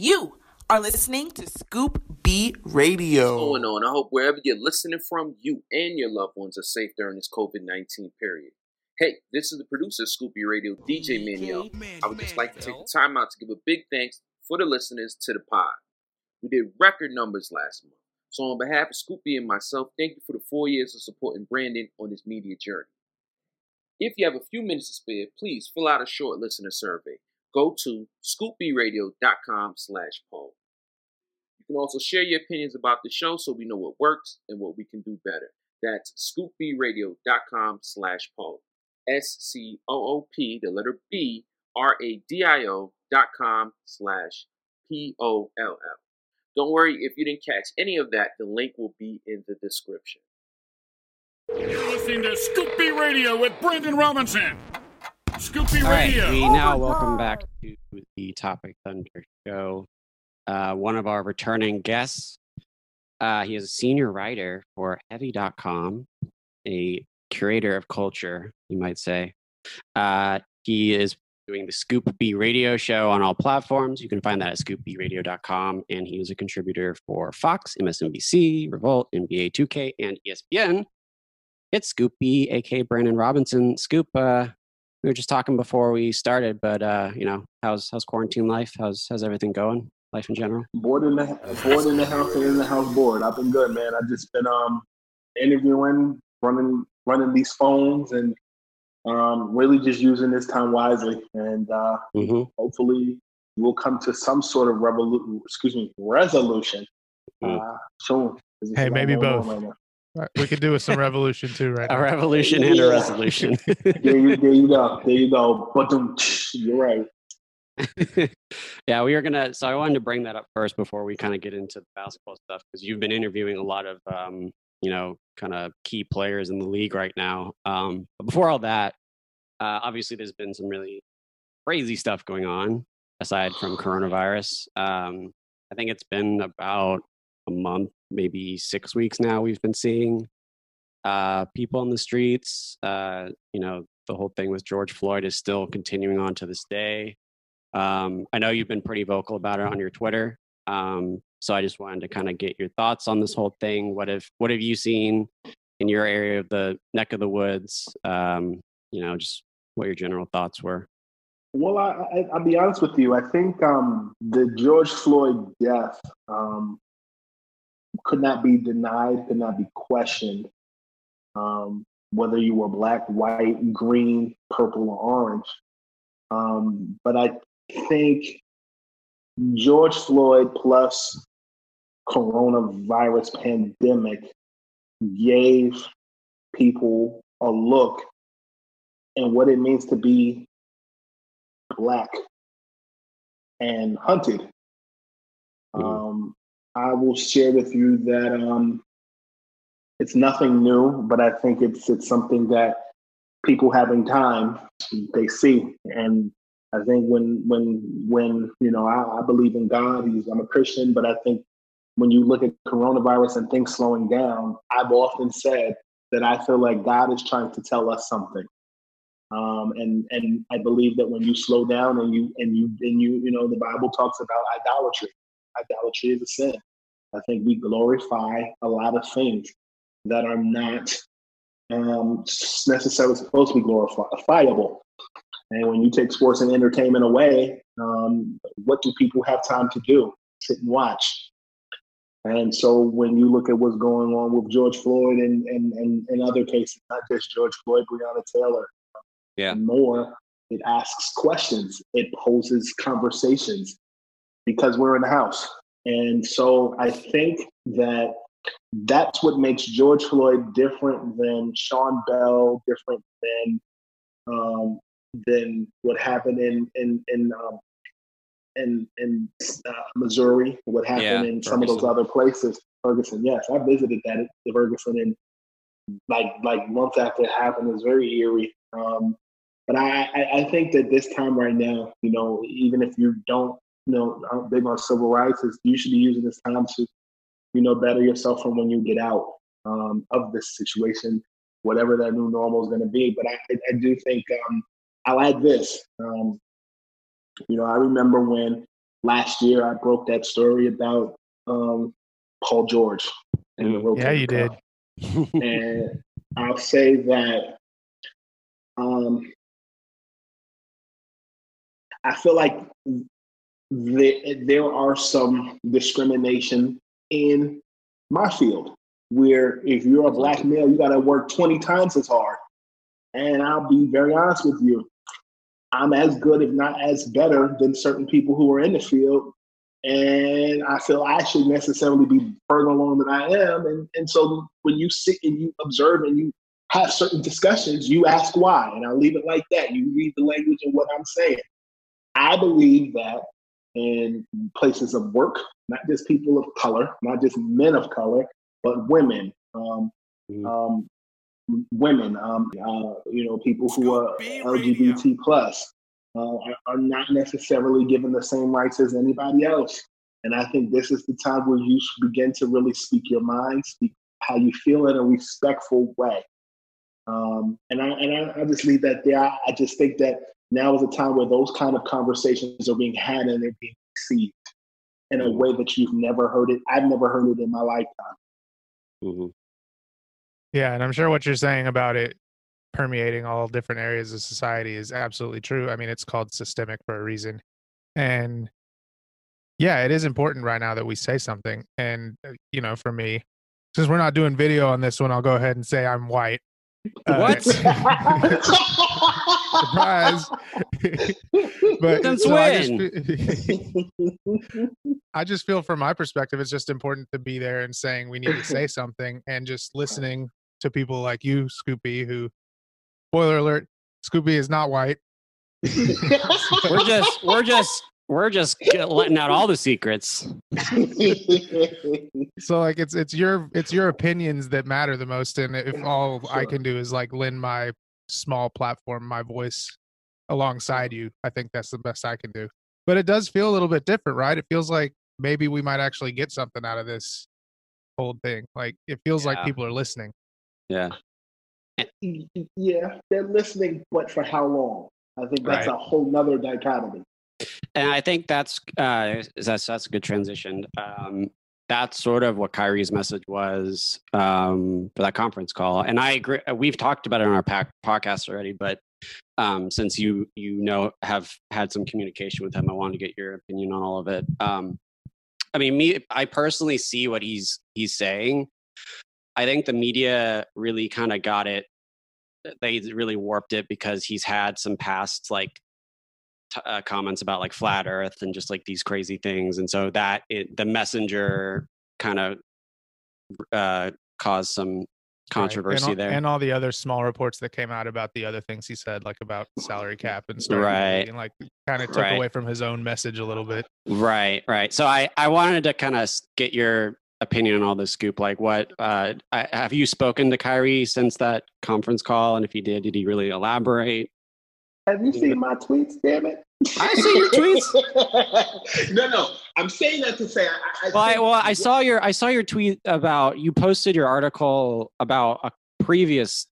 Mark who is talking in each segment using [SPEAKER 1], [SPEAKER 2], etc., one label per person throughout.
[SPEAKER 1] You are listening to Scoop B Radio.
[SPEAKER 2] What's going on? I hope wherever you're listening from, you and your loved ones are safe during this COVID 19 period. Hey, this is the producer of Scoop B Radio, DJ Manio. I would just like to take the time out to give a big thanks for the listeners to the pod. We did record numbers last month. So, on behalf of Scoopy and myself, thank you for the four years of supporting Brandon on this media journey. If you have a few minutes to spare, please fill out a short listener survey. Go to scoopbradio.com slash poll. You can also share your opinions about the show so we know what works and what we can do better. That's scoopbradio.com slash poll. S-C-O-O-P, the letter B, R-A-D-I-O dot com slash P-O-L-L. Don't worry if you didn't catch any of that, the link will be in the description.
[SPEAKER 3] You're listening to Scoop B Radio with Brandon Robinson. Scoop B
[SPEAKER 4] All right,
[SPEAKER 3] Radio.
[SPEAKER 4] we now welcome back to the Topic Thunder show. Uh, one of our returning guests. Uh, he is a senior writer for Heavy.com, a curator of culture, you might say. Uh, he is doing the Scoop B Radio show on all platforms. You can find that at scoopbradio.com. And he is a contributor for Fox, MSNBC, Revolt, NBA 2K, and ESPN. It's Scoop B, aka Brandon Robinson. Scoop, uh, we were just talking before we started, but uh, you know, how's how's quarantine life? How's how's everything going? Life in general?
[SPEAKER 5] Bored in the bored in the house and in the house bored. I've been good, man. I've just been um interviewing, running running these phones, and um really just using this time wisely. And uh,
[SPEAKER 4] Mm-hmm.
[SPEAKER 5] hopefully, we'll come to some sort of revolu- excuse me resolution
[SPEAKER 4] Mm.
[SPEAKER 5] uh, soon. 'cause it's
[SPEAKER 6] Hey, maybe both.
[SPEAKER 5] right now.
[SPEAKER 6] Right, We could do with some revolution too, right?
[SPEAKER 4] A
[SPEAKER 6] now.
[SPEAKER 4] revolution and a resolution.
[SPEAKER 5] There you, there you go. There you go. But you're right.
[SPEAKER 4] yeah, we are gonna. So I wanted to bring that up first before we kind of get into the basketball stuff because you've been interviewing a lot of, um, you know, kind of key players in the league right now. Um, but before all that, uh, obviously there's been some really crazy stuff going on aside from coronavirus. Um, I think it's been about a month, maybe six weeks now. We've been seeing uh, people in the streets. Uh, you know, the whole thing with George Floyd is still continuing on to this day. Um, I know you've been pretty vocal about it on your Twitter. Um, so I just wanted to kind of get your thoughts on this whole thing. What have what have you seen in your area of the neck of the woods? Um, you know, just what your general thoughts were.
[SPEAKER 5] Well, I, I, I'll be honest with you. I think um, the George Floyd death um, could not be denied, could not be questioned. Um, whether you were black, white, green, purple, or orange. Um, but I think George Floyd plus coronavirus pandemic gave people a look and what it means to be black and hunted. Um, I will share with you that um, it's nothing new, but I think it's it's something that people having time they see, and I think when when when you know I, I believe in God, I'm a Christian, but I think when you look at coronavirus and things slowing down, I've often said that I feel like God is trying to tell us something. Um, and and I believe that when you slow down and you and you and you you know the Bible talks about idolatry. Idolatry is a sin. I think we glorify a lot of things that are not um, necessarily supposed to be glorifiable. And when you take sports and entertainment away, um, what do people have time to do? Sit and watch. And so when you look at what's going on with George Floyd and and and, and other cases, not just George Floyd, Breonna Taylor,
[SPEAKER 4] yeah,
[SPEAKER 5] more, it asks questions, it poses conversations because we're in the house. And so I think that that's what makes George Floyd different than Sean Bell, different than um, than what happened in in in um, in, in uh, Missouri, what happened
[SPEAKER 4] Yeah,
[SPEAKER 5] in some of those other places. Ferguson, yes, I visited that the Ferguson in like like months after it happened. It was very eerie. Um, but I I think that this time right now, you know, even if you don't you know aren't big on civil rights, is you should be using this time to you know better yourself from when you get out um, of this situation, whatever that new normal is going to be. But I, I, I do think um, I'll add this. Um, you know, I remember when last year I broke that story about um, Paul George and the
[SPEAKER 6] Yeah, you did.
[SPEAKER 5] and I'll say that um, I feel like the, there are some discrimination in my field where if you're a black male, you got to work 20 times as hard. And I'll be very honest with you, I'm as good, if not as better, than certain people who are in the field. And I feel I should necessarily be further along than I am. And, and so when you sit and you observe and you have certain discussions, you ask why. And I'll leave it like that. You read the language of what I'm saying. I believe that in places of work, not just people of color, not just men of color, but women, um, um, women, um, uh, you know, people who are LGBT plus uh, are, are not necessarily given the same rights as anybody else. And I think this is the time where you begin to really speak your mind, speak how you feel in a respectful way. Um, and I and I, I just leave that there. I, I just think that now is a time where those kind of conversations are being had and they're being received in a way that you've never heard it. I've never heard it in my lifetime.
[SPEAKER 4] Mm-hmm.
[SPEAKER 6] Yeah, and I'm sure what you're saying about it permeating all different areas of society is absolutely true. I mean, it's called systemic for a reason. And yeah, it is important right now that we say something. And, uh, you know, for me, since we're not doing video on this one, I'll go ahead and say I'm white. Uh, Surprise. but so I just, I just feel from my perspective, it's just important to be there and saying we need to say something and just listening to people like you, Scoop B, who, spoiler alert, Scoop B is not white.
[SPEAKER 4] we're just we're just we're just letting out all the secrets.
[SPEAKER 6] so like it's it's your it's your opinions that matter the most and if all i can do is like lend my small platform my voice alongside you i think that's the best i can do but it does feel a little bit different right it feels like maybe we might actually get something out of this whole thing like it feels like people are listening
[SPEAKER 4] Yeah.
[SPEAKER 5] yeah, they're listening, but for how long? I think that's
[SPEAKER 4] Right.
[SPEAKER 5] a whole nother dichotomy.
[SPEAKER 4] And I think that's uh, that's that's a good transition. Um, that's sort of what Kyrie's message was um, for that conference call. And I agree. uh, We've talked about it on our pack, podcast already, but um, since you you know have had some communication with him, I wanted to get your opinion on all of it. Um, I mean, me, I personally see what he's he's saying. I think the media really kind of got it. They really warped it because he's had some past like t- uh, comments about like flat Earth and just like these crazy things, and so that it, the messenger kind of uh, caused some
[SPEAKER 6] Right.
[SPEAKER 4] controversy
[SPEAKER 6] and all,
[SPEAKER 4] there.
[SPEAKER 6] and all the other small reports that came out about the other things he said like about salary cap and stuff
[SPEAKER 4] Right.
[SPEAKER 6] and like kind of took
[SPEAKER 4] Right.
[SPEAKER 6] away from his own message a little bit
[SPEAKER 4] Right, right. So I I wanted to kind of get your opinion on all this scoop. Like, what uh, I, have you spoken to Kyrie since that conference call? And if he did, did he really elaborate?
[SPEAKER 5] Have you seen my tweets? Damn it!
[SPEAKER 4] I see your
[SPEAKER 5] tweets. no, no, I'm saying that to say. I, I
[SPEAKER 4] well, I, well, I saw your I saw your tweet about you posted your article about a previous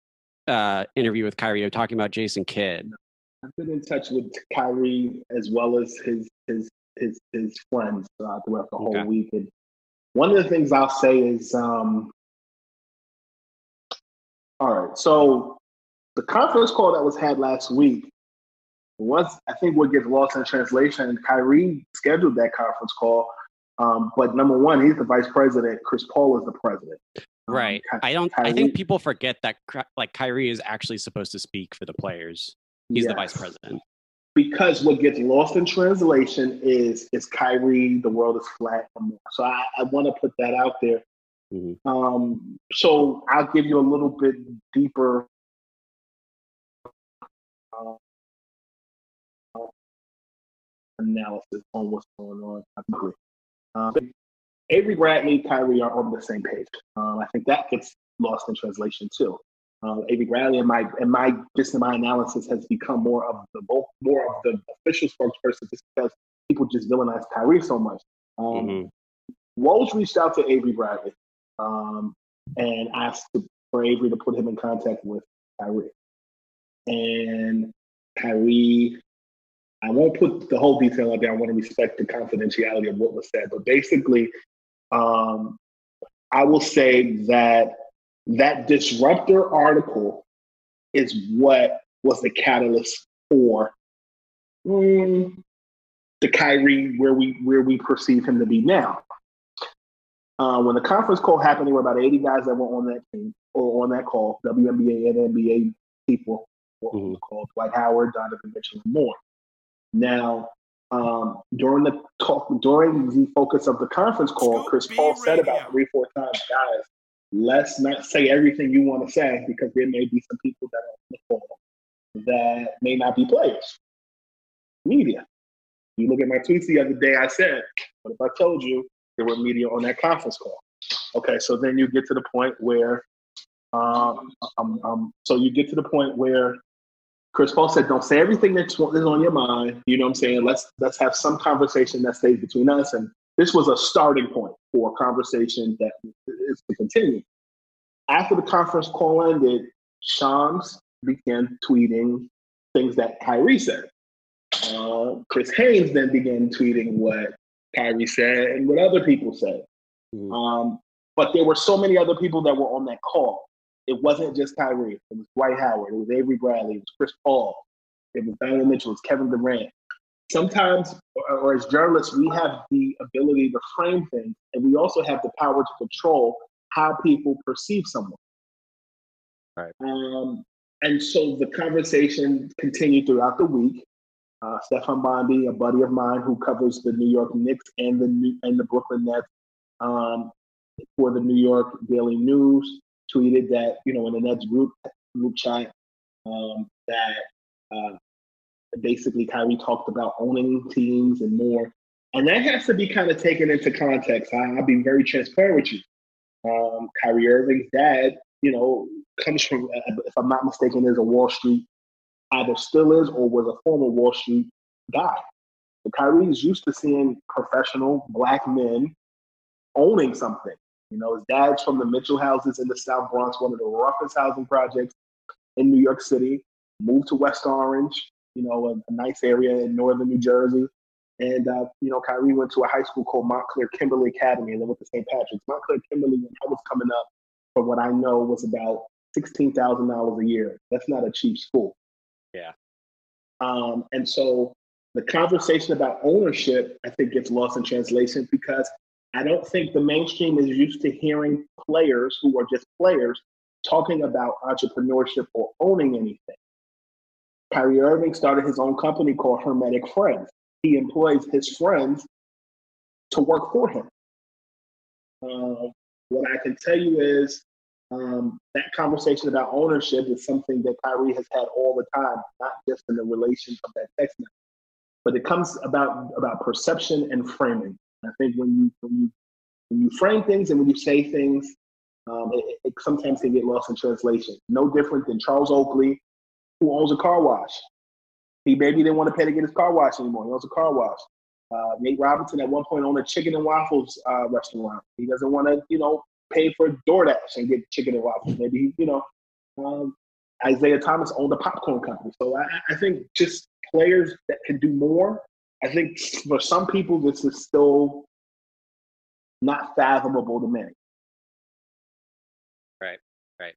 [SPEAKER 4] uh, interview with Kyrie talking about Jason Kidd.
[SPEAKER 5] I've been in touch with Kyrie as well as his his his his friends uh, throughout the whole
[SPEAKER 4] Okay.
[SPEAKER 5] week. And one of the things I'll say is, um, all right. So the conference call that was had last week was, I think, what gets lost in translation. Kyrie scheduled that conference call, um, but number one, he's the vice president. Chris Paul is the president. Um,
[SPEAKER 4] Right.
[SPEAKER 5] Ky-
[SPEAKER 4] I don't. I think people forget that like Kyrie is actually supposed to speak for the players. He's the vice president.
[SPEAKER 5] because what gets lost in translation is is Kyrie, the world is flat. So I, I want to put that out there.
[SPEAKER 4] Mm-hmm.
[SPEAKER 5] Um, so I'll give you a little bit deeper. Analysis on what's going on. I agree. Um, Avery Bradley, Kyrie are on the same page. Um, I think that gets lost in translation too. Uh, Avery Bradley and my and my just in my analysis has become more of the both more of the official spokesperson just because people just villainize Kyrie so much. Um,
[SPEAKER 4] Mhm.
[SPEAKER 5] Woj reached out to Avery Bradley um, and asked to, for Avery to put him in contact with Kyrie. And Kyrie, I won't put the whole detail out there. I want to respect the confidentiality of what was said. But basically, um, I will say that that disruptor article is what was the catalyst for mm, the Kyrie where we where we perceive him to be now. Uh, when the conference call happened, there were about 80 guys that were on that team or on that call, WNBA and NBA people were on the call, Dwight Howard, Donovan Mitchell, and more. Now, um, during the talk, during the focus of the conference call, Chris Paul said about three, four times, guys, let's not say everything you want to say because there may be some people that are on the call that may not be players. Media. You look at my tweets the other day, I said, what if I told you there were media on that conference call? Okay, so then you get to the point where, um, um, um, so you get to the point where Chris Paul said, "Don't say everything that's on your mind." You know what I'm saying? Let's let's have some conversation that stays between us. And this was a starting point for a conversation that is to continue. After the conference call ended, Shams began tweeting things that Kyrie said. Uh, Chris Haynes then began tweeting what Kyrie said and what other people said. Um, but there were so many other people that were on that call. It wasn't just Kyrie. It was Dwight Howard. It was Avery Bradley. It was Chris Paul. It was Donovan Mitchell. It was Kevin Durant. Sometimes, or, or as journalists, we have the ability to frame things, and we also have the power to control how people perceive someone.
[SPEAKER 4] Right.
[SPEAKER 5] Um, and so the conversation continued throughout the week. Uh, Stefan Bondy, a buddy of mine who covers the New York Knicks and the New, and the Brooklyn Nets um, for the New York Daily News, tweeted that you know in the Nets group group chat um, that uh, basically Kyrie talked about owning teams and more, and that has to be kind of taken into context. I, I'll be very transparent with you. Um, Kyrie Irving's dad, you know, comes from, uh, if I'm not mistaken, is a Wall Street, either still is or was a former Wall Street guy. So Kyrie is used to seeing professional black men owning something. You know, his dad's from the Mitchell houses in the South Bronx, one of the roughest housing projects in New York City. Moved to West Orange, you know, a, a nice area in northern New Jersey. And, uh, you know, Kyrie went to a high school called Montclair Kimberly Academy and then went to St. Patrick's. Montclair Kimberly, when I was coming up, from what I know, was about $16,000 a year. That's not a cheap school.
[SPEAKER 4] Yeah.
[SPEAKER 5] Um, and so the conversation about ownership, I think, gets lost in translation because I don't think the mainstream is used to hearing players who are just players talking about entrepreneurship or owning anything. Kyrie Irving started his own company called Hermetic Friends. He employs his friends to work for him. Uh, what I can tell you is um, that conversation about ownership is something that Kyrie has had all the time, not just in the relation of that text message, but it comes about about perception and framing. I think when you when you when you frame things and when you say things, um, it, it sometimes can get lost in translation. No different than Charles Oakley, who owns a car wash. He maybe didn't want to pay to get his car washed anymore. He owns a car wash. Uh, Nate Robinson at one point owned a chicken and waffles uh, restaurant. He doesn't want to, you know, pay for DoorDash and get chicken and waffles. Maybe you know, um, Isaiah Thomas owned a popcorn company. So I, I think just players that can do more. I think for some people this is still not fathomable to many.
[SPEAKER 4] Right, right.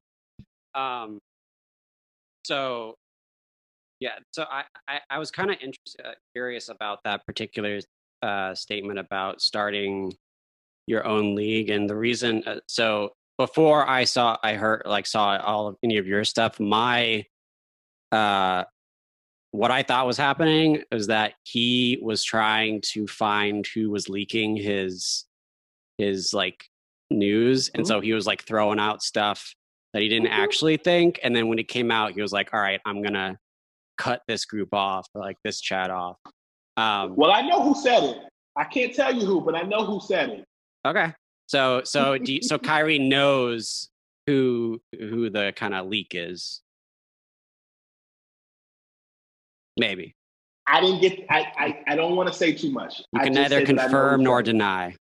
[SPEAKER 4] Um, so yeah, so I I, I was kind of interested, uh, curious about that particular uh, statement about starting your own league, and the reason. Uh, so before I saw, I heard like saw all of any of your stuff. My uh, what I thought was happening is that he was trying to find who was leaking his his like news, and
[SPEAKER 5] Mhm.
[SPEAKER 4] so he was like throwing out stuff that he didn't actually think, and then when it came out, he was like, "All right, I'm gonna cut this group off, or like this chat off." Um,
[SPEAKER 5] Well, I know who said it. I can't tell you who, but I know who said it.
[SPEAKER 4] Okay. So so do you, so Kyrie knows who who the kind of leak is. Maybe.
[SPEAKER 5] I didn't get. I. I, I don't want to say too much.
[SPEAKER 4] You can
[SPEAKER 5] just
[SPEAKER 4] neither
[SPEAKER 5] say that I know
[SPEAKER 4] confirm nor
[SPEAKER 5] said
[SPEAKER 4] deny.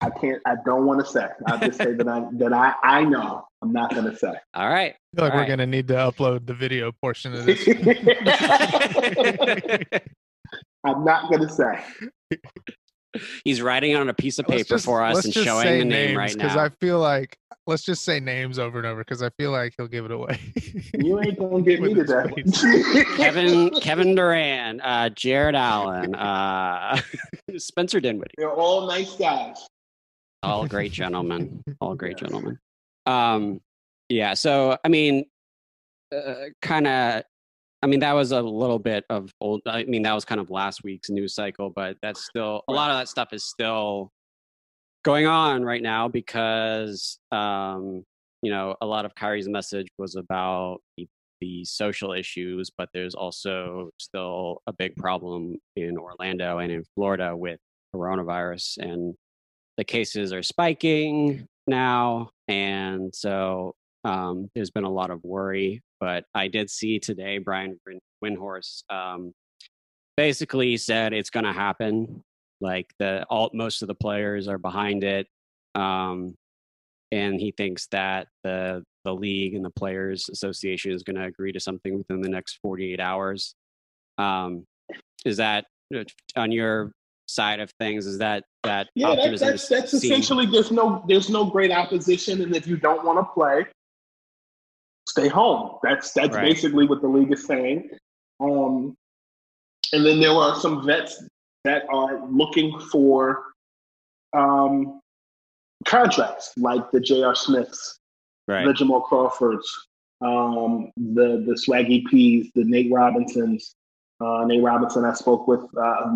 [SPEAKER 5] I can't. I don't want to say. I just say that I that I I know. I'm not going to say.
[SPEAKER 4] All right.
[SPEAKER 6] I feel like
[SPEAKER 4] All
[SPEAKER 6] we're
[SPEAKER 4] right.
[SPEAKER 6] gonna need to upload the video portion of this.
[SPEAKER 5] I'm not going to say.
[SPEAKER 4] He's writing on a piece of paper
[SPEAKER 6] just-
[SPEAKER 4] for us and showing the name
[SPEAKER 6] names,
[SPEAKER 4] right
[SPEAKER 6] Because. I feel like let's just say names over and over because I feel like he'll give it away.
[SPEAKER 5] You ain't going to get me
[SPEAKER 6] With
[SPEAKER 5] to that.
[SPEAKER 4] Kevin Kevin Durant, uh, Jarrett Allen, uh, Spencer Dinwiddie.
[SPEAKER 5] They're all nice guys.
[SPEAKER 4] all great gentlemen all great gentlemen um yeah so i mean uh, kind of i mean that was a little bit of old i mean that was kind of last week's news cycle but that's still a lot of that stuff is still going on right now because um you know a lot of kyrie's message was about the, the social issues but there's also still a big problem in orlando and in florida with coronavirus and the cases are spiking now and so um, there's been a lot of worry but i did see today brian Win- Windhorst um, basically said it's going to happen like the all most of the players are behind it um, and he thinks that the the league and the players association is going to agree to something within the next 48 hours. Um, is that uh, on your side of things is that that
[SPEAKER 5] Yeah, that, that's that's essentially there's no there's no great opposition, and if you don't want to play, stay home. That's that's
[SPEAKER 4] Right.
[SPEAKER 5] basically what the league is saying. Um, and then there are some vets that are looking for um, contracts, like the J.R. Smiths,
[SPEAKER 4] right
[SPEAKER 5] the Jamal Crawfords, um, the the Swaggy P's, the Nate Robinsons. Uh, Nate Robinson, I spoke with uh,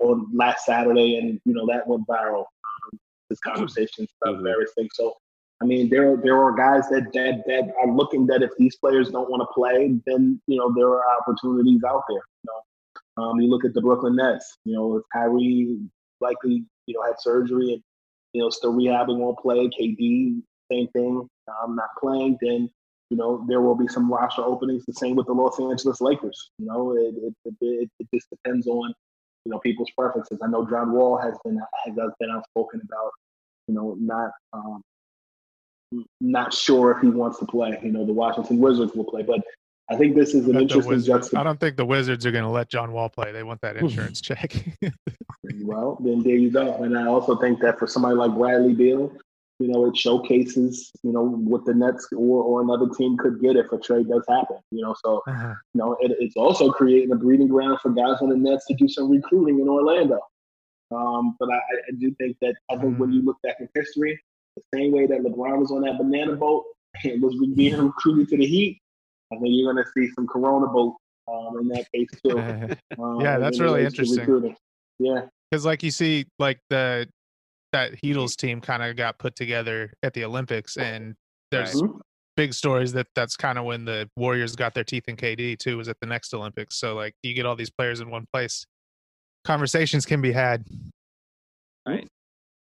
[SPEAKER 5] on last Saturday, and you know that went viral. Um, his conversations about
[SPEAKER 4] Mhm.
[SPEAKER 5] various things. So, I mean, there there are guys that that that are looking that if these players don't want to play, then you know there are opportunities out there. You know, um, you look at the Brooklyn Nets. You know, if Kyrie likely you know had surgery and you know still rehabbing, won't play. KD, same thing. I'm not playing. Then you know there will be some roster openings. The same with the Los Angeles Lakers. You know, it it, it, it, it just depends on you know people's preferences. I know John Wall has been has been outspoken about you know not um, not sure if he wants to play. You know, the Washington Wizards will play, but I think this is an interesting juxtaposition.
[SPEAKER 6] I don't think the Wizards are going to let John Wall play. They want that insurance check.
[SPEAKER 5] Well, then there you go. And I also think that for somebody like Bradley Beal, you know, it showcases, you know, what the Nets or, or another team could get if a trade does happen. You know, so
[SPEAKER 6] Uh-huh.
[SPEAKER 5] you know, it, it's also creating a breeding ground for guys on the Nets to do some recruiting in Orlando. Um, but I, I- do think that I think when you look back in history, the same way that LeBron was on that banana boat and was being recruited to the Heat, I think you're going to see some Corona boat um, in that case too. Um,
[SPEAKER 6] yeah, that's really interesting.
[SPEAKER 5] Yeah.
[SPEAKER 6] Because like you see, like the that Heatles team kind of got put together at the Olympics, and there's
[SPEAKER 5] Right.
[SPEAKER 6] big stories that that's kind of when the Warriors got their teeth in KD too. Was at the next Olympics. So like you get all these players in one place. Conversations can be had.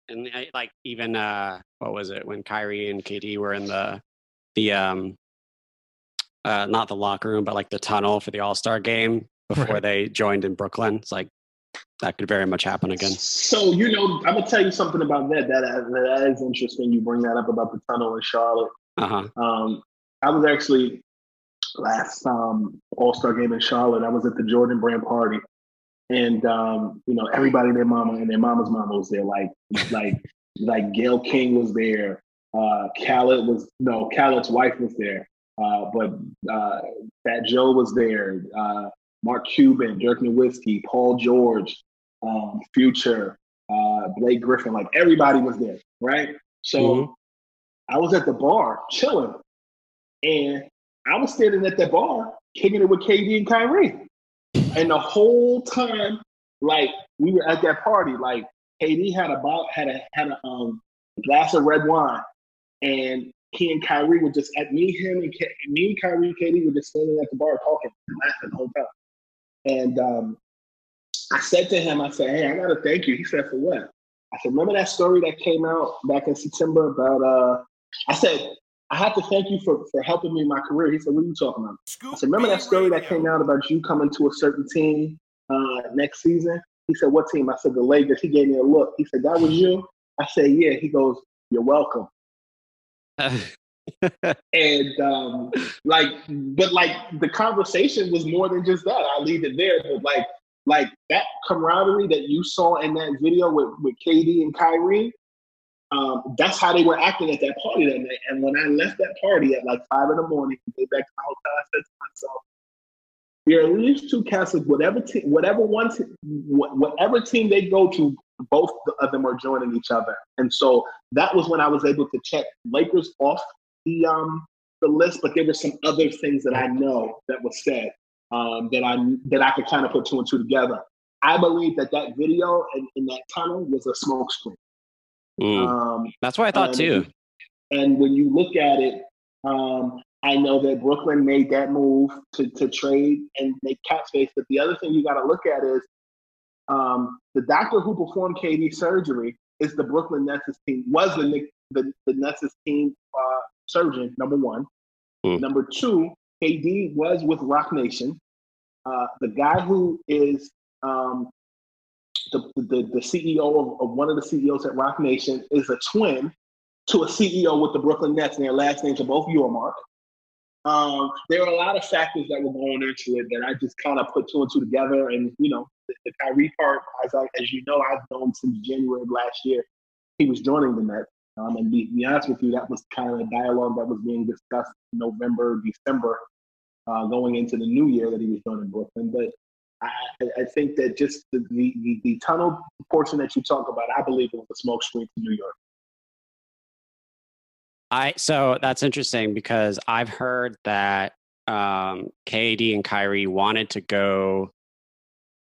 [SPEAKER 4] And I, like even uh what was it when Kyrie and KD were in the the um uh not the locker room but like the tunnel for the All-Star game before
[SPEAKER 5] Right.
[SPEAKER 4] they joined in Brooklyn. It's like that could very much happen again.
[SPEAKER 5] So you know, I'm gonna tell you something about that. That that is interesting. You bring that up about the tunnel in Charlotte.
[SPEAKER 4] Uh huh.
[SPEAKER 5] Um, I was actually last um, All Star game in Charlotte. I was at the Jordan Brand party, and um, you know everybody, their mama and their mama's mama was there. Like like like Gayle King was there. Uh, Khaled was no Khaled's wife was there. Uh, but uh, Fat Joe was there. Uh, Mark Cuban, Dirk Nowitzki, Paul George, um, Future, uh, Blake Griffin. Like everybody was there, right? So
[SPEAKER 4] Mhm.
[SPEAKER 5] I was at the bar chilling, and I was standing at that bar kicking it with KD and Kyrie. And the whole time, like we were at that party, like KD had a bo- had a had a um glass of red wine, and he and Kyrie were just at me, him, and K- me Kyrie KD were just standing at the bar talking, laughing the whole time. And um, I said to him, I said, "Hey, I gotta thank you." He said, "For what?" I said, "Remember that story that came out back in September about?" uh I said, "I have to thank you for for helping me in my career." He said, "What are you talking about?" I said, "Remember that story that came out about you coming to a certain team uh, next season?" He said, "What team?" I said, "The Lakers." He gave me a look. He said, "That was you." I said, "Yeah." He goes, "You're welcome." and um, like, but like the conversation was more than just that. I leave it there, but like, like that camaraderie that you saw in that video with with KD and Kyrie, um, that's how they were acting at that party that night. And when I left that party at like five in the morning, get back to my hotel, I said to myself, "There are at least two of whatever team, whatever one, te- wh- whatever team they go to." Both of them are joining each other, and so that was when I was able to check Lakers off the um the list, but there were some other things that I know that was said um, that I that I could kind of put two and two together. I believe that that video in, in that tunnel was a smoke screen.
[SPEAKER 4] Mm.
[SPEAKER 5] Um,
[SPEAKER 4] That's what I thought
[SPEAKER 5] and-
[SPEAKER 4] too.
[SPEAKER 5] And when you look at it, um, I know that Brooklyn made that move to, to trade and make cap space. But the other thing you got to look at is um, the doctor who performed KD surgery is the Brooklyn Nets team, was the the, the Nets team uh, surgeon, number one.
[SPEAKER 4] Hmm.
[SPEAKER 5] Number two, KD was with Roc Nation. Uh, the guy who is um, the, the, the CEO of, of one of the CEOs at Roc Nation is a twin to a CEO with the Brooklyn Nets, and their last names are both Yormark. Um, there are a lot of factors that were going into it that I just kind of put two and two together. And you know, the, the Kyrie part, as I, as you know, I've known since January of last year. He was joining the Nets, um, and be, be honest with you, that was kind of a dialogue that was being discussed November, December, uh, going into the new year that he was joining Brooklyn. But I, I think that just the, the, the, the tunnel portion that you talk about, I believe it was a smokescreen to New York.
[SPEAKER 4] I so that's interesting because I've heard that um, KD and Kyrie wanted to go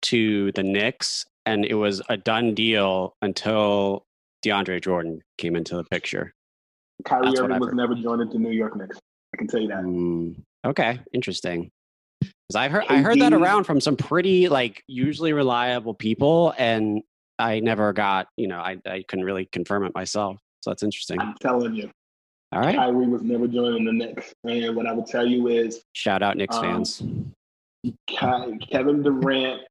[SPEAKER 4] to the Knicks, and it was a done deal until DeAndre Jordan came into the picture.
[SPEAKER 5] Kyrie
[SPEAKER 4] That's what
[SPEAKER 5] Irving was
[SPEAKER 4] heard.
[SPEAKER 5] never joining the New York Knicks. I can tell you that.
[SPEAKER 4] Mm, okay, interesting. Because I've heard I heard that around from some pretty like usually reliable people, and I never got you know I I couldn't really confirm it myself. So that's interesting.
[SPEAKER 5] I'm telling you.
[SPEAKER 4] All right,
[SPEAKER 5] Kyrie was never joining the Knicks. And what I would tell you is
[SPEAKER 4] shout out Knicks
[SPEAKER 5] Um,
[SPEAKER 4] fans.
[SPEAKER 5] Ke- Kevin Durant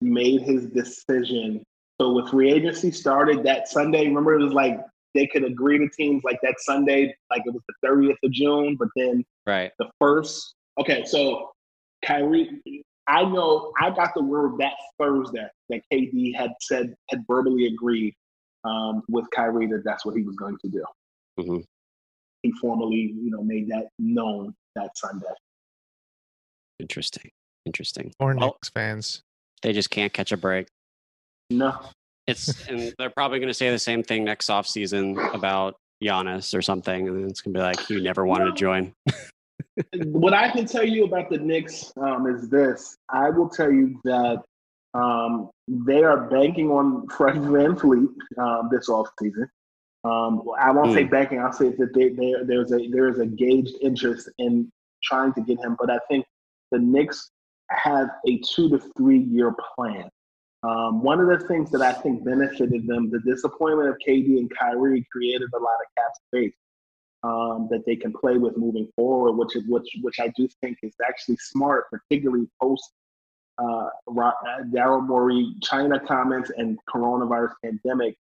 [SPEAKER 5] made his decision. So with free agency started that Sunday, remember it was like they could agree to teams like that Sunday, like it was the 30th of June, but then
[SPEAKER 4] Right.
[SPEAKER 5] the first. Okay, so Kyrie, I know I got the word that Thursday that KD had said had verbally agreed um, with Kyrie that that's what he was going to do.
[SPEAKER 4] Mhm.
[SPEAKER 5] He formally, you know, made that known that Sunday.
[SPEAKER 4] Interesting. Interesting.
[SPEAKER 6] Or
[SPEAKER 4] Well,
[SPEAKER 6] Knicks fans.
[SPEAKER 4] they just can't catch a break.
[SPEAKER 5] No,
[SPEAKER 4] It's and they're probably going to say the same thing next off season about Giannis or something, and it's going to be like you never wanted to join.
[SPEAKER 5] what I can tell you about the Knicks um, is this. I will tell you that um, they are banking on Fred VanVleet um, this offseason. Um, I won't say
[SPEAKER 4] Hmm.
[SPEAKER 5] banking. I'll say that they, they, there's a there is a gauged interest in trying to get him. But I think the Knicks have a two to three year plan. Um, one of the things that I think benefited them, the disappointment of KD and Kyrie created a lot of cap space um, that they can play with moving forward, which is which which I do think is actually smart, particularly post uh, Daryl Morey, China comments, and coronavirus pandemic,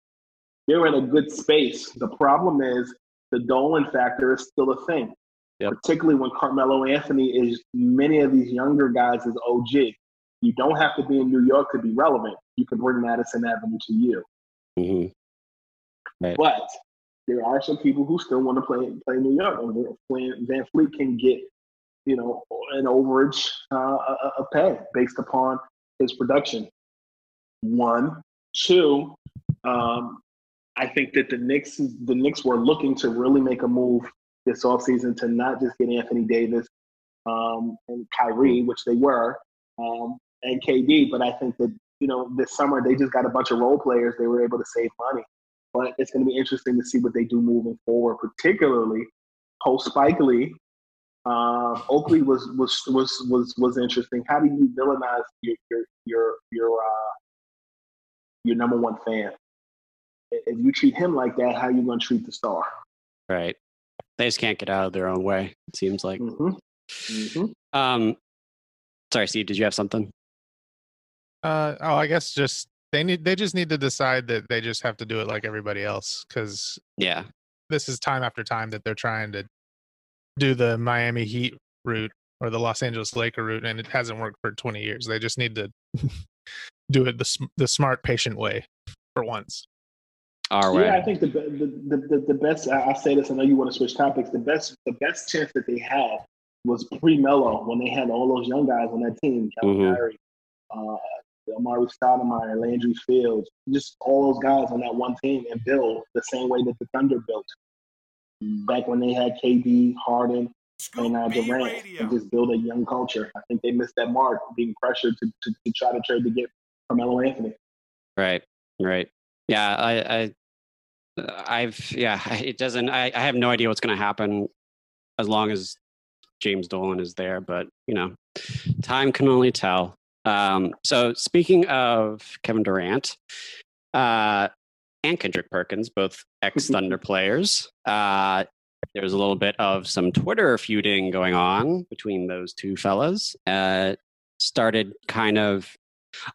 [SPEAKER 5] they're in a good space. The problem is the Dolan factor is still a thing, yep. particularly when Carmelo Anthony is many of these younger guys is OG. You don't have to be in New York to be relevant. You can bring Madison Avenue to you.
[SPEAKER 4] Mm-hmm.
[SPEAKER 5] Right. But there are some people who still want to play play New York, and VanVleet can get you know an overage uh, a pay based upon his production. One, two. Um, I think that the Knicks the Knicks were looking to really make a move this offseason to not just get Anthony Davis um, and Kyrie, which they were, um, and KD, but I think that you know this summer they just got a bunch of role players. They were able to save money, but it's going to be interesting to see what they do moving forward, particularly post Spike Lee. Uh, Oakley was was was was was interesting. How do you villainize your your your your uh, your number one fan? if you treat him like that, how are you going to treat the star?
[SPEAKER 4] Right. They just can't get out of their own way. It seems like.
[SPEAKER 5] Mm-hmm. Mm-hmm.
[SPEAKER 4] Um, sorry, Steve. Did you have something?
[SPEAKER 6] Uh, oh, I guess just they need they just need to decide that they just have to do it like everybody else because
[SPEAKER 4] yeah,
[SPEAKER 6] this is time after time that they're trying to do the Miami Heat route or the Los Angeles Laker route, and it hasn't worked for 20 years. They just need to do it the the smart, patient way for once
[SPEAKER 4] our way.
[SPEAKER 5] Yeah, I think the the, the, the best. I say this. I know you want to switch topics. The best the best chance that they had was pre Melo when they had all those young guys on that team, Kevin mm-hmm. uh, Amar'e Stoudemire, Landry Fields, just all those guys on that one team and build the same way that the Thunder built back when they had KD, Harden, and uh, Durant, and just build a young culture. I think they missed that mark, being pressured to, to, to try to trade to get Carmelo Anthony.
[SPEAKER 4] Right, right. Yeah, I, I I've yeah, it doesn't. I, I have no idea what's going to happen as long as James Dolan is there, but you know, time can only tell. Um, so speaking of Kevin Durant uh, and Kendrick Perkins, both ex Thunder players, uh, there's a little bit of some Twitter feuding going on between those two fellas. Uh, started kind of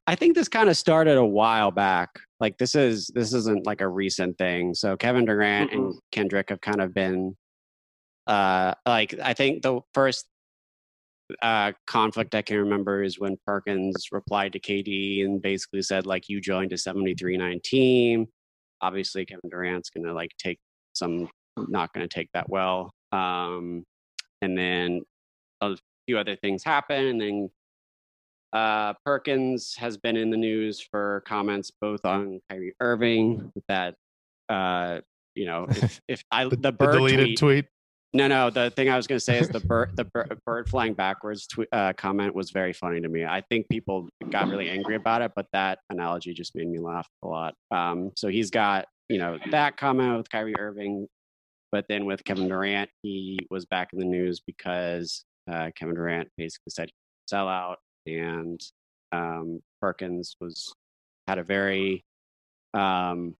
[SPEAKER 4] I think this kind of started a while back. Like this is this isn't like a recent thing. So Kevin Durant mm-hmm. and Kendrick have kind of been uh like I think the first uh conflict I can remember is when Perkins replied to KD and basically said like you joined a 73-9 team. Obviously Kevin Durant's going to like take some not going to take that well. Um and then a few other things happen and then uh, Perkins has been in the news for comments both on Kyrie Irving that uh, you know if, if I the, the
[SPEAKER 6] the deleted tweet, tweet,
[SPEAKER 4] No, no. The thing I was going to say is the bird the bird, flying backwards tweet, uh, comment was very funny to me. I think people got really angry about it, but that analogy just made me laugh a lot. Um, so he's got you know that comment with Kyrie Irving, but then with Kevin Durant, he was back in the news because uh, Kevin Durant basically said sell out and um, Perkins was had a very um,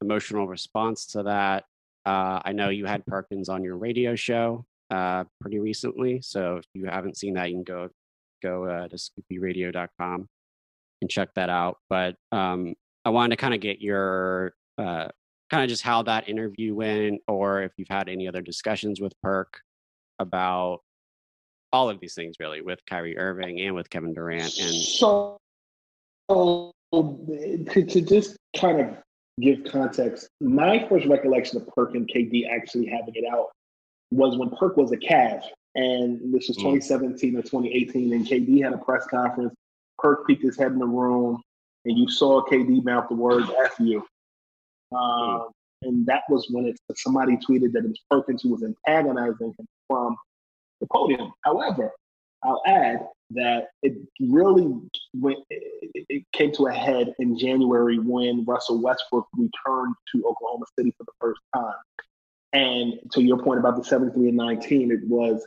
[SPEAKER 4] emotional response to that. Uh, I know you had Perkins on your radio show uh, pretty recently, so if you haven't seen that, you can go go uh, to scoopbradio.com and check that out. But um, I wanted to kind of get your uh, kind of just how that interview went, or if you've had any other discussions with Perk about all of these things really with Kyrie Irving and with Kevin Durant. And
[SPEAKER 5] so, to, to just kind of give context, my first recollection of Perk and KD actually having it out was when Perk was a Cav, and this was 2017 mm. or 2018, and KD had a press conference. Perk peeked his head in the room, and you saw KD mouth the words "F you." Mm. Um, and that was when it somebody tweeted that it was Perkins who was antagonizing him from the podium. However, I'll add that it really went, it came to a head in January when Russell Westbrook returned to Oklahoma City for the first time. And to your point about the 73 and 19, it was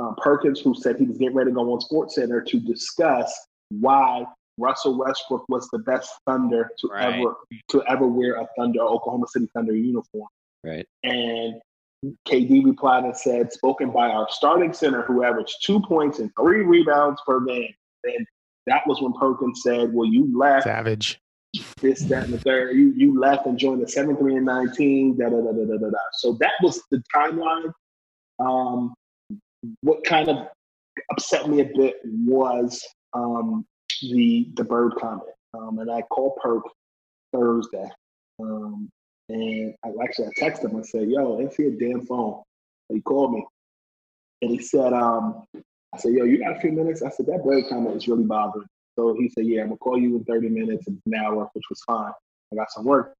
[SPEAKER 5] uh, Perkins who said he was getting ready to go on Sports Center to discuss why Russell Westbrook was the best Thunder to right. ever to ever wear a Thunder Oklahoma City Thunder uniform.
[SPEAKER 4] Right.
[SPEAKER 5] And KD replied and said, spoken by our starting center who averaged two points and three rebounds per game. And that was when Perkins said, "Well, you left
[SPEAKER 6] savage."
[SPEAKER 5] This, that, and the third. You you left and joined the seven, three, and nineteen. Da da da da da da. da. So that was the timeline. Um, what kind of upset me a bit was um, the the bird comment, um, and I called Perk Thursday, um, and I actually I texted him. I said, "Yo, answer your damn phone." He called me, and he said, um, "I said, yo, you got a few minutes?" I said, "That bird comment is really bothering." So he said, "Yeah, I'm gonna call you in 30 minutes, and an hour," which was fine. I got some work.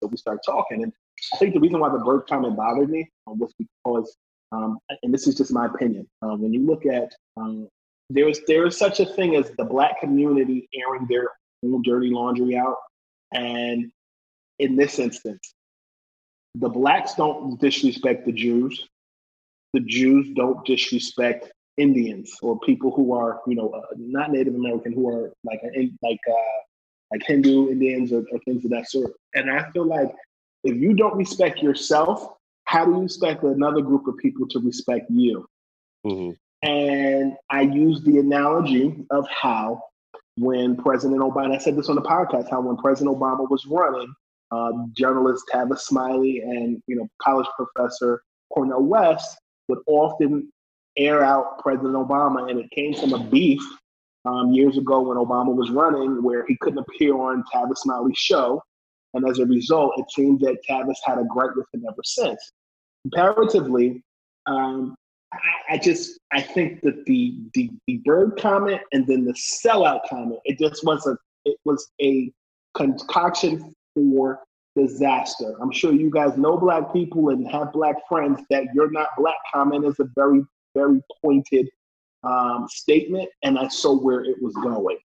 [SPEAKER 5] So we started talking, and I think the reason why the bird comment bothered me um, was because, um, and this is just my opinion, uh, when you look at um, there is there is such a thing as the black community airing their own dirty laundry out, and in this instance, the blacks don't disrespect the Jews. The Jews don't disrespect Indians or people who are, you know, uh, not Native American, who are like like uh, like Hindu Indians or, or things of that sort. And I feel like if you don't respect yourself, how do you expect another group of people to respect you? Mm-hmm. And I use the analogy of how when President Obama, I said this on the podcast, how when President Obama was running, uh, journalist Tavis Smiley and you know college professor Cornel West would often air out President Obama, and it came from a beef um, years ago when Obama was running, where he couldn't appear on Tavis Smiley's show, and as a result, it seemed that Tavis had a gripe with him ever since. Comparatively, um, I, I, just I think that the, the the bird comment and then the sellout comment, it just was a it was a concoction for disaster. I'm sure you guys know black people and have black friends that you're not black comment is a very, very pointed um, statement, and I saw where it was going.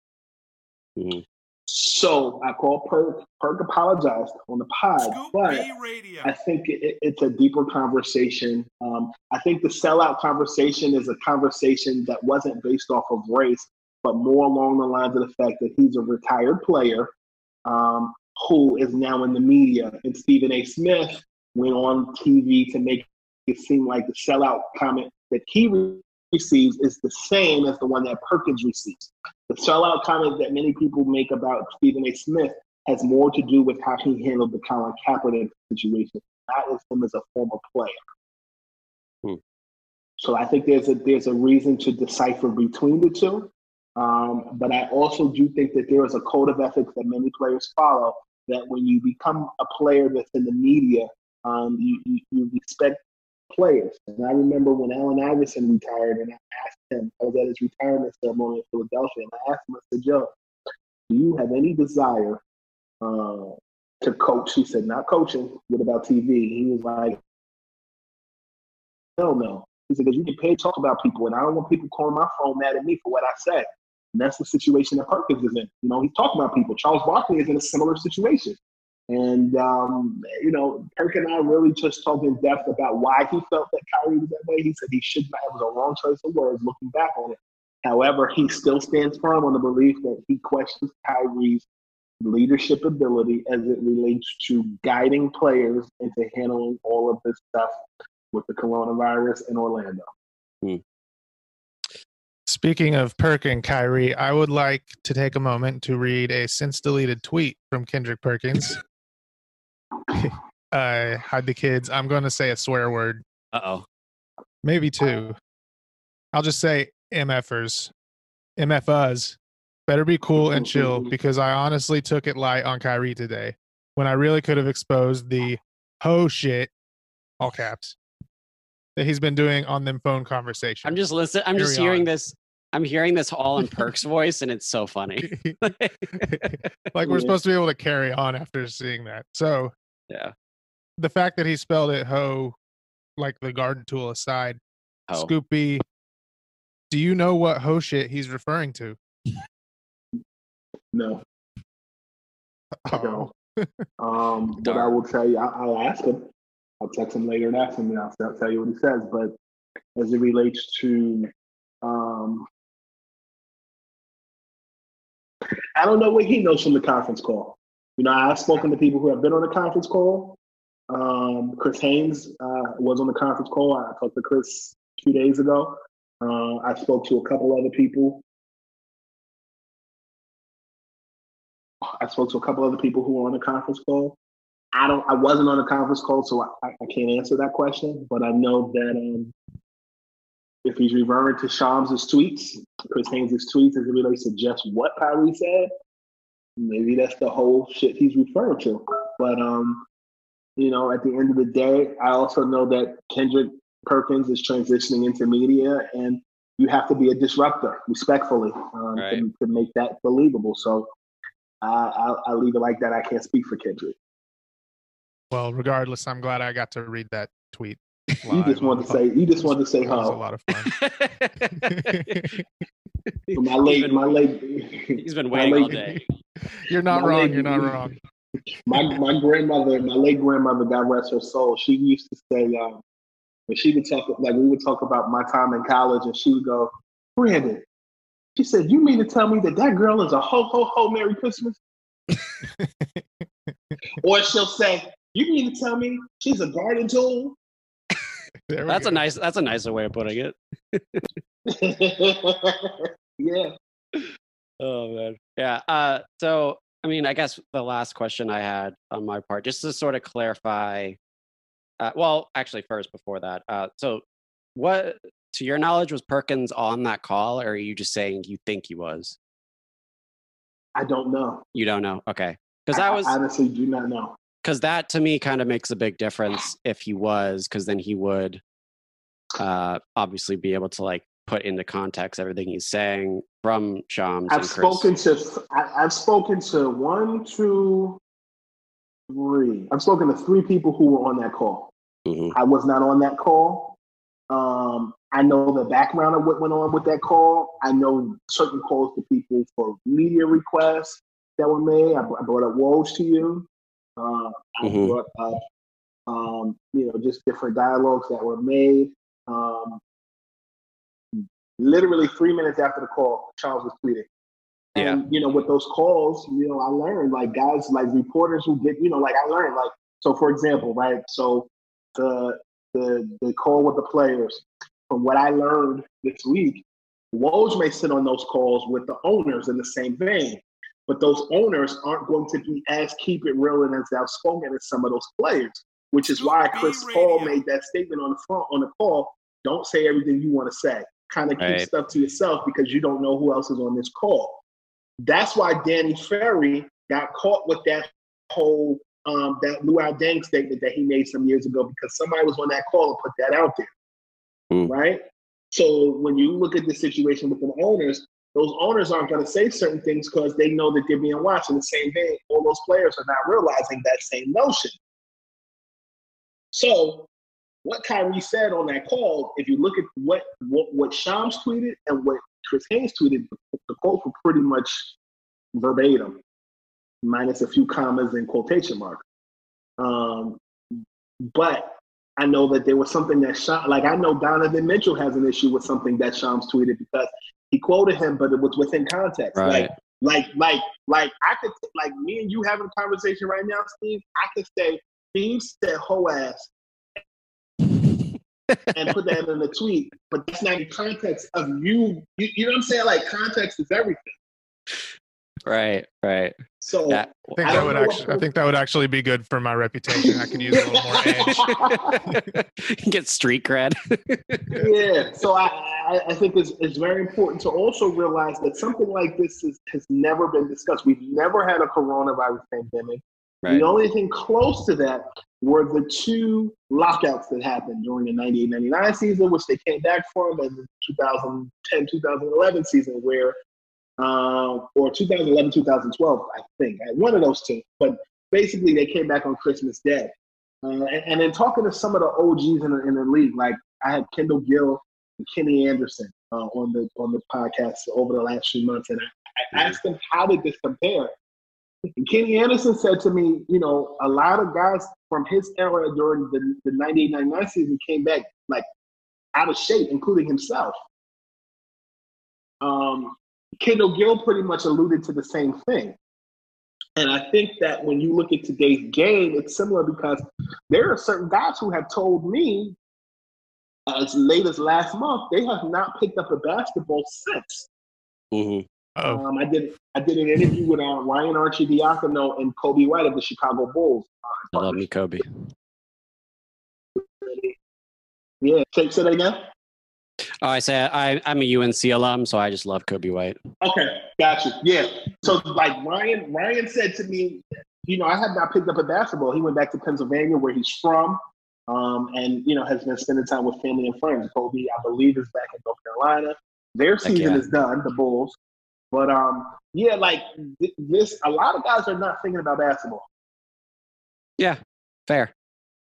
[SPEAKER 5] Mm-hmm. So I called Perk. Perk apologized on the pod, Scoop but I think it, it's a deeper conversation. Um, I think the sellout conversation is a conversation that wasn't based off of race, but more along the lines of the fact that he's a retired player. Um, who is now in the media. And Stephen A. Smith went on TV to make it seem like the sellout comment that he receives is the same as the one that Perkins receives. The sellout comment that many people make about Stephen A. Smith has more to do with how he handled the Colin Kaepernick situation, not as him as a former player. Hmm. So I think there's a there's a reason to decipher between the two. Um, but I also do think that there is a code of ethics that many players follow that when you become a player that's in the media, um, you, you, you respect players. And I remember when Allen Iverson retired, and I asked him, I was at his retirement ceremony in Philadelphia, and I asked him, I said, Joe, do you have any desire uh, to coach? He said, not coaching. What about TV? He was like, hell no. He said, because you get paid to talk about people, and I don't want people calling my phone mad at me for what I said. And that's the situation that Perkins is in. You know, he's talking about people. Charles Barkley is in a similar situation. And, um, you know, Perk and I really just talked in depth about why he felt that Kyrie was that way. He said he should not, it was a wrong choice of words looking back on it. However, he still stands firm on the belief that he questions Kyrie's leadership ability as it relates to guiding players into handling all of this stuff with the coronavirus in Orlando. Hmm.
[SPEAKER 6] Speaking of Perk and Kyrie, I would like to take a moment to read a since deleted tweet from Kendrick Perkins. uh, hide the kids. I'm going to say a swear word.
[SPEAKER 4] Uh oh.
[SPEAKER 6] Maybe two. I'll just say MFers. MFUs. Better be cool and chill because I honestly took it light on Kyrie today when I really could have exposed the ho shit, all caps, that he's been doing on them phone conversations.
[SPEAKER 4] I'm just listening. I'm Carry just hearing on. this I'm hearing this all in Perk's voice, and it's so funny.
[SPEAKER 6] like we're supposed to be able to carry on after seeing that. So
[SPEAKER 4] yeah,
[SPEAKER 6] the fact that he spelled it "ho," like the garden tool aside, ho. Scoopy, do you know what ho shit he's referring to?
[SPEAKER 5] No. Oh. um, but I will tell you, I, will ask him. I'll text him later and ask him, and I'll tell you what he says. But as it relates to um, I don't know what he knows from the conference call. You know, I've spoken to people who have been on the conference call. Um, Chris Haynes uh, was on the conference call. I talked to Chris two days ago. Uh, I spoke to a couple other people. I spoke to a couple other people who were on the conference call. I don't. I wasn't on the conference call, so I, I can't answer that question. But I know that um, if he's referring to Shams' tweets, Chris Haynes' tweets as it relates to just what Kyrie said, maybe that's the whole shit he's referring to. But um, you know, at the end of the day, I also know that Kendrick Perkins is transitioning into media, and you have to be a disruptor, respectfully, um, right. to, to, make that believable. So uh, I'll, I'll leave it like that. I can't speak for Kendrick.
[SPEAKER 6] Well, regardless, I'm glad I got to read that tweet.
[SPEAKER 5] You just wanted to say. You just wanted to say how.
[SPEAKER 6] A lot of
[SPEAKER 5] fun. my late, my late.
[SPEAKER 4] He's been waiting late, all day.
[SPEAKER 6] You're not wrong. Late, you're not wrong.
[SPEAKER 5] My my grandmother, my late grandmother, God rest her soul. She used to say, um, when she would talk, like we would talk about my time in college, and she would go, Brandon. She said, "You mean to tell me that that girl is a ho ho ho Merry Christmas?" or she'll say, "You mean to tell me she's a garden tool?"
[SPEAKER 4] That's a nice. That's a nicer way of putting
[SPEAKER 5] it. yeah.
[SPEAKER 4] Oh man. Yeah. Uh, so I mean, I guess the last question I had on my part, just to sort of clarify. Uh, well, actually, first before that, uh, so what, to your knowledge, was Perkins on that call, or are you just saying you think he was?
[SPEAKER 5] I don't know.
[SPEAKER 4] You don't know. Okay, because I, I was
[SPEAKER 5] I honestly do not know
[SPEAKER 4] because that to me kind of makes a big difference if he was because then he would uh obviously be able to like put into context everything he's saying from Shams.
[SPEAKER 5] I've spoken to I, have spoken to one, two, three. I've spoken to three people who were on that call. Mm-hmm. I was not on that call. Um, I know the background of what went on with that call. I know certain calls to people for media requests that were made. I, I brought up Woj to you. Uh, I mm-hmm. brought up, um, you know, just different dialogues that were made. Um, literally three minutes after the call, Charles was tweeting. Yeah. And, you know, with those calls, you know, I learned like guys, like reporters who get, you know, like I learned, like, so for example, right? So the, the, the call with the players, from what I learned this week, Woj may sit on those calls with the owners in the same vein. But those owners aren't going to be as keep it real and as outspoken as some of those players, which is why Chris Paul made that statement on the front on the call. Don't say everything you want to say. Kind of keep right. stuff to yourself because you don't know who else is on this call. That's why Danny Ferry got caught with that whole um, that Luol Deng statement that he made some years ago because somebody was on that call and put that out there, mm. right? So when you look at the situation with the owners, those owners aren't going to say certain things because they know that they're being watched. In the same vein, all those players are not realizing that same notion. So, what Kyrie said on that call, if you look at what what, what Shams tweeted and what Chris Haynes tweeted, the quotes were pretty much verbatim, minus a few commas and quotation marks. Um, but I know that there was something that Shams, like I know Donovan Mitchell has an issue with something that Shams tweeted because he quoted him, but it was within context.
[SPEAKER 4] Right.
[SPEAKER 5] Like, like, like, like I could, like me and you having a conversation right now, Steve. I could say, Steve said "ho ass" and put that in the tweet, but that's not in context of you. You, you know what I'm saying? Like, context is everything.
[SPEAKER 4] Right, right.
[SPEAKER 5] So
[SPEAKER 6] yeah. I think I that would actually, I think that would actually be good for my reputation. I could use a little more
[SPEAKER 4] edge. Get street cred.
[SPEAKER 5] yeah. So I, I think it's, it's very important to also realize that something like this is, has never been discussed. We've never had a coronavirus pandemic. Right. The only thing close to that were the two lockouts that happened during the 98-99 season, which they came back from, and the 2010-2011 season, where uh, or 2011, 2012, I think, one of those two. But basically, they came back on Christmas Day. Uh, and, and, then talking to some of the OGs in the, in the league, like I had Kendall Gill and Kenny Anderson uh, on the on the podcast over the last few months, and I, I asked them how did this compare. And Kenny Anderson said to me, you know, a lot of guys from his era during the, the 98 season came back like out of shape, including himself. Um, Kendall Gill pretty much alluded to the same thing. And I think that when you look at today's game, it's similar because there are certain guys who have told me as late as last month, they have not picked up a basketball since.
[SPEAKER 4] Mm-hmm.
[SPEAKER 6] Oh,
[SPEAKER 5] Um, I did I did an interview with uh, Ryan Arcidiacono and Coby White of the Chicago Bulls.
[SPEAKER 4] I love me, Coby.
[SPEAKER 5] Yeah, say, say that again.
[SPEAKER 4] Oh, I say I, I'm a UNC alum, so I just love Coby White.
[SPEAKER 5] Okay, gotcha. Yeah. So like Ryan, Ryan said to me, you know, I have not picked up a basketball. He went back to Pennsylvania, where he's from, um, and you know has been spending time with family and friends. Coby, I believe, is back in North Carolina. Their season
[SPEAKER 4] yeah.
[SPEAKER 5] is done, the Bulls. But um, yeah, like th- this, a lot of guys are not thinking about basketball.
[SPEAKER 4] Yeah, fair.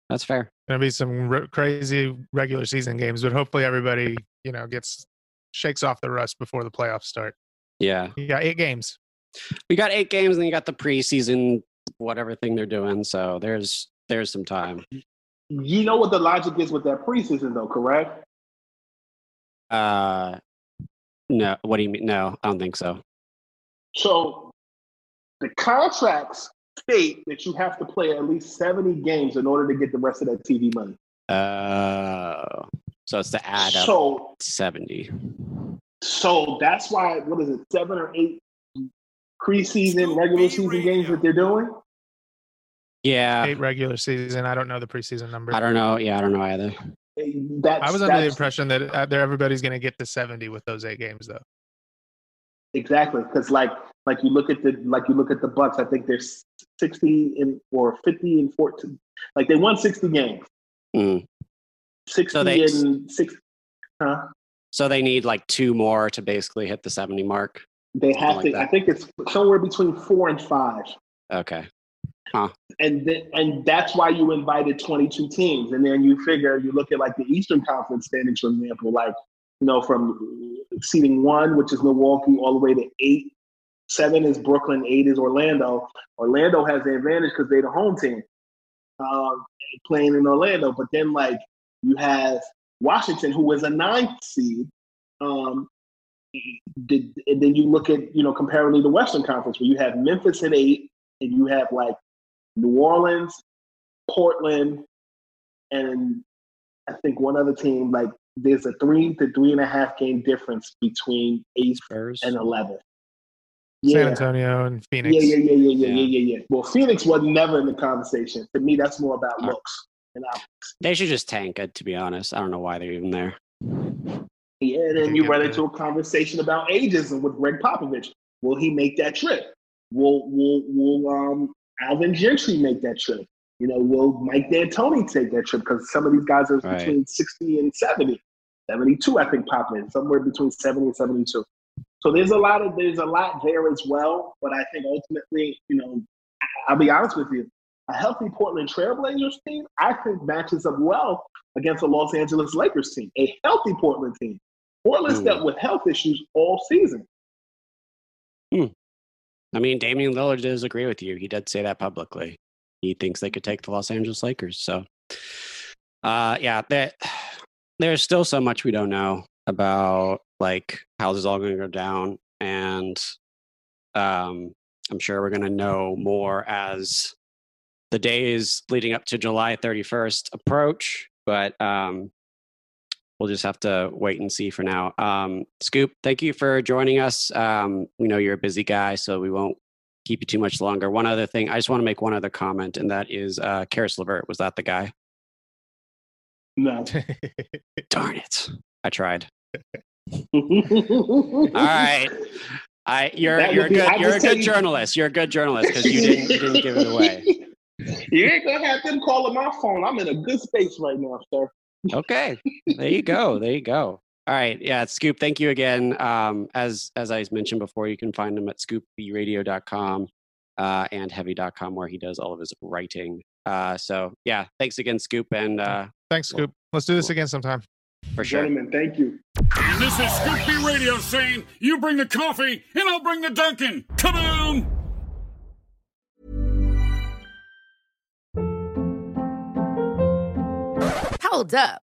[SPEAKER 4] That's fair.
[SPEAKER 6] Gonna be some r- crazy regular season games, but hopefully everybody, you know, gets shakes off the rust before the playoffs start.
[SPEAKER 4] Yeah,
[SPEAKER 6] You got eight games.
[SPEAKER 4] we got eight games, and you got the preseason, whatever thing they're doing. So there's there's some time.
[SPEAKER 5] You know what the logic is with that preseason, though, correct?
[SPEAKER 4] Uh, no, what do you mean? No, I don't think so.
[SPEAKER 5] So the contracts state that you have to play at least 70 games in order to get the rest of that TV money.
[SPEAKER 4] Uh, so it's to add up
[SPEAKER 5] So
[SPEAKER 4] seventy.
[SPEAKER 5] so that's why what is it, seven or eight preseason, regular season games that they're doing?
[SPEAKER 4] Yeah,
[SPEAKER 6] Eight regular season. I don't know the preseason number.
[SPEAKER 4] I don't know. Yeah, I don't know either.
[SPEAKER 5] That's
[SPEAKER 6] I was under the impression that uh, there everybody's going to get to 70 with those eight games, though.
[SPEAKER 5] Exactly, because like like you look at the like you look at the Bucks. I think there's sixty and or fifty and fourteen. Like they won sixty games.
[SPEAKER 4] Mm.
[SPEAKER 5] Sixty
[SPEAKER 4] they-
[SPEAKER 5] and six. Huh?
[SPEAKER 4] So they need like two more to basically hit the seventy mark.
[SPEAKER 5] They have
[SPEAKER 4] Something
[SPEAKER 5] to.
[SPEAKER 4] like
[SPEAKER 5] I think it's somewhere between four and five.
[SPEAKER 4] Okay. Huh.
[SPEAKER 5] And th- and that's why you invited 22 teams and then you figure you look at like the eastern conference standings for example like you know from seeding one which is milwaukee all the way to eight seven is brooklyn eight is orlando orlando has the advantage because they're the home team um, playing in orlando but then like you have washington who is a ninth seed um, and then you look at you know comparatively the western conference where you have memphis at eight and you have like New Orleans, Portland, and I think one other team. Like there's a three to three and a half game difference between eighth
[SPEAKER 4] Spurs.
[SPEAKER 5] and eleventh.
[SPEAKER 6] San
[SPEAKER 5] Yeah.
[SPEAKER 6] Antonio and Phoenix.
[SPEAKER 5] Yeah, yeah, yeah, yeah, yeah,
[SPEAKER 4] Yeah.
[SPEAKER 5] yeah, yeah, yeah. Well, Phoenix was never in the conversation. To me, that's more about
[SPEAKER 4] Alright.
[SPEAKER 5] looks. And I,
[SPEAKER 4] They should just tank it. To be honest, I don't know why they're even there.
[SPEAKER 5] yeah, and then you run into a conversation about ageism with Gregg Popovich. Will he make that trip? Will will will um Alvin Gentry make that trip? You know, will Mike D'Antoni take that trip? Because some of these guys are
[SPEAKER 4] Right.
[SPEAKER 5] between 60 and 70. 72, I think, pop in, somewhere between 70 and 72. So there's a lot of there's a lot there as well. But I think ultimately, you know, I'll be honest with you, a healthy Portland Trailblazers team, I think matches up well against a Los Angeles Lakers team. A healthy Portland team. Portland's
[SPEAKER 4] Hmm.
[SPEAKER 5] dealt with health issues all season.
[SPEAKER 4] I mean, Damian Lillard does agree with you. He did say that publicly. He thinks they could take the Los Angeles Lakers. So, uh, yeah, there, there's still so much we don't know about like how this is all going to go down, and um, I'm sure we're going to know more as the days leading up to July 31st approach. But um, we'll just have to wait and see for now. Um, Scoop, thank you for joining us. Um, we know you're a busy guy, so we won't keep you too much longer. One other thing, I just want to make one other comment, and that is uh, Caris LeVert. Was that the guy?
[SPEAKER 5] No.
[SPEAKER 4] Darn it! I tried.
[SPEAKER 5] all
[SPEAKER 4] All right. I you're you're a
[SPEAKER 5] be-
[SPEAKER 4] good
[SPEAKER 5] I
[SPEAKER 4] you're a
[SPEAKER 5] just tell
[SPEAKER 4] good
[SPEAKER 5] you-
[SPEAKER 4] journalist. You're a good journalist because you didn't you didn't give it away.
[SPEAKER 5] You ain't gonna have them calling my phone. I'm in a good space right now, sir.
[SPEAKER 4] Okay. There you go. There you go. All right. Yeah, Scoop, thank you again. Um, as as I mentioned before, you can find him at scoopbradio.com uh, and heavy.com where he does all of his writing. Uh, so yeah, thanks again, Scoop, and uh,
[SPEAKER 6] Thanks, Scoop. Let's do this again sometime.
[SPEAKER 4] for sure.
[SPEAKER 5] Gentlemen, thank you.
[SPEAKER 3] And this is Scoop B Radio saying, you bring the coffee and I'll bring the Dunkin'. on!
[SPEAKER 7] Hold up.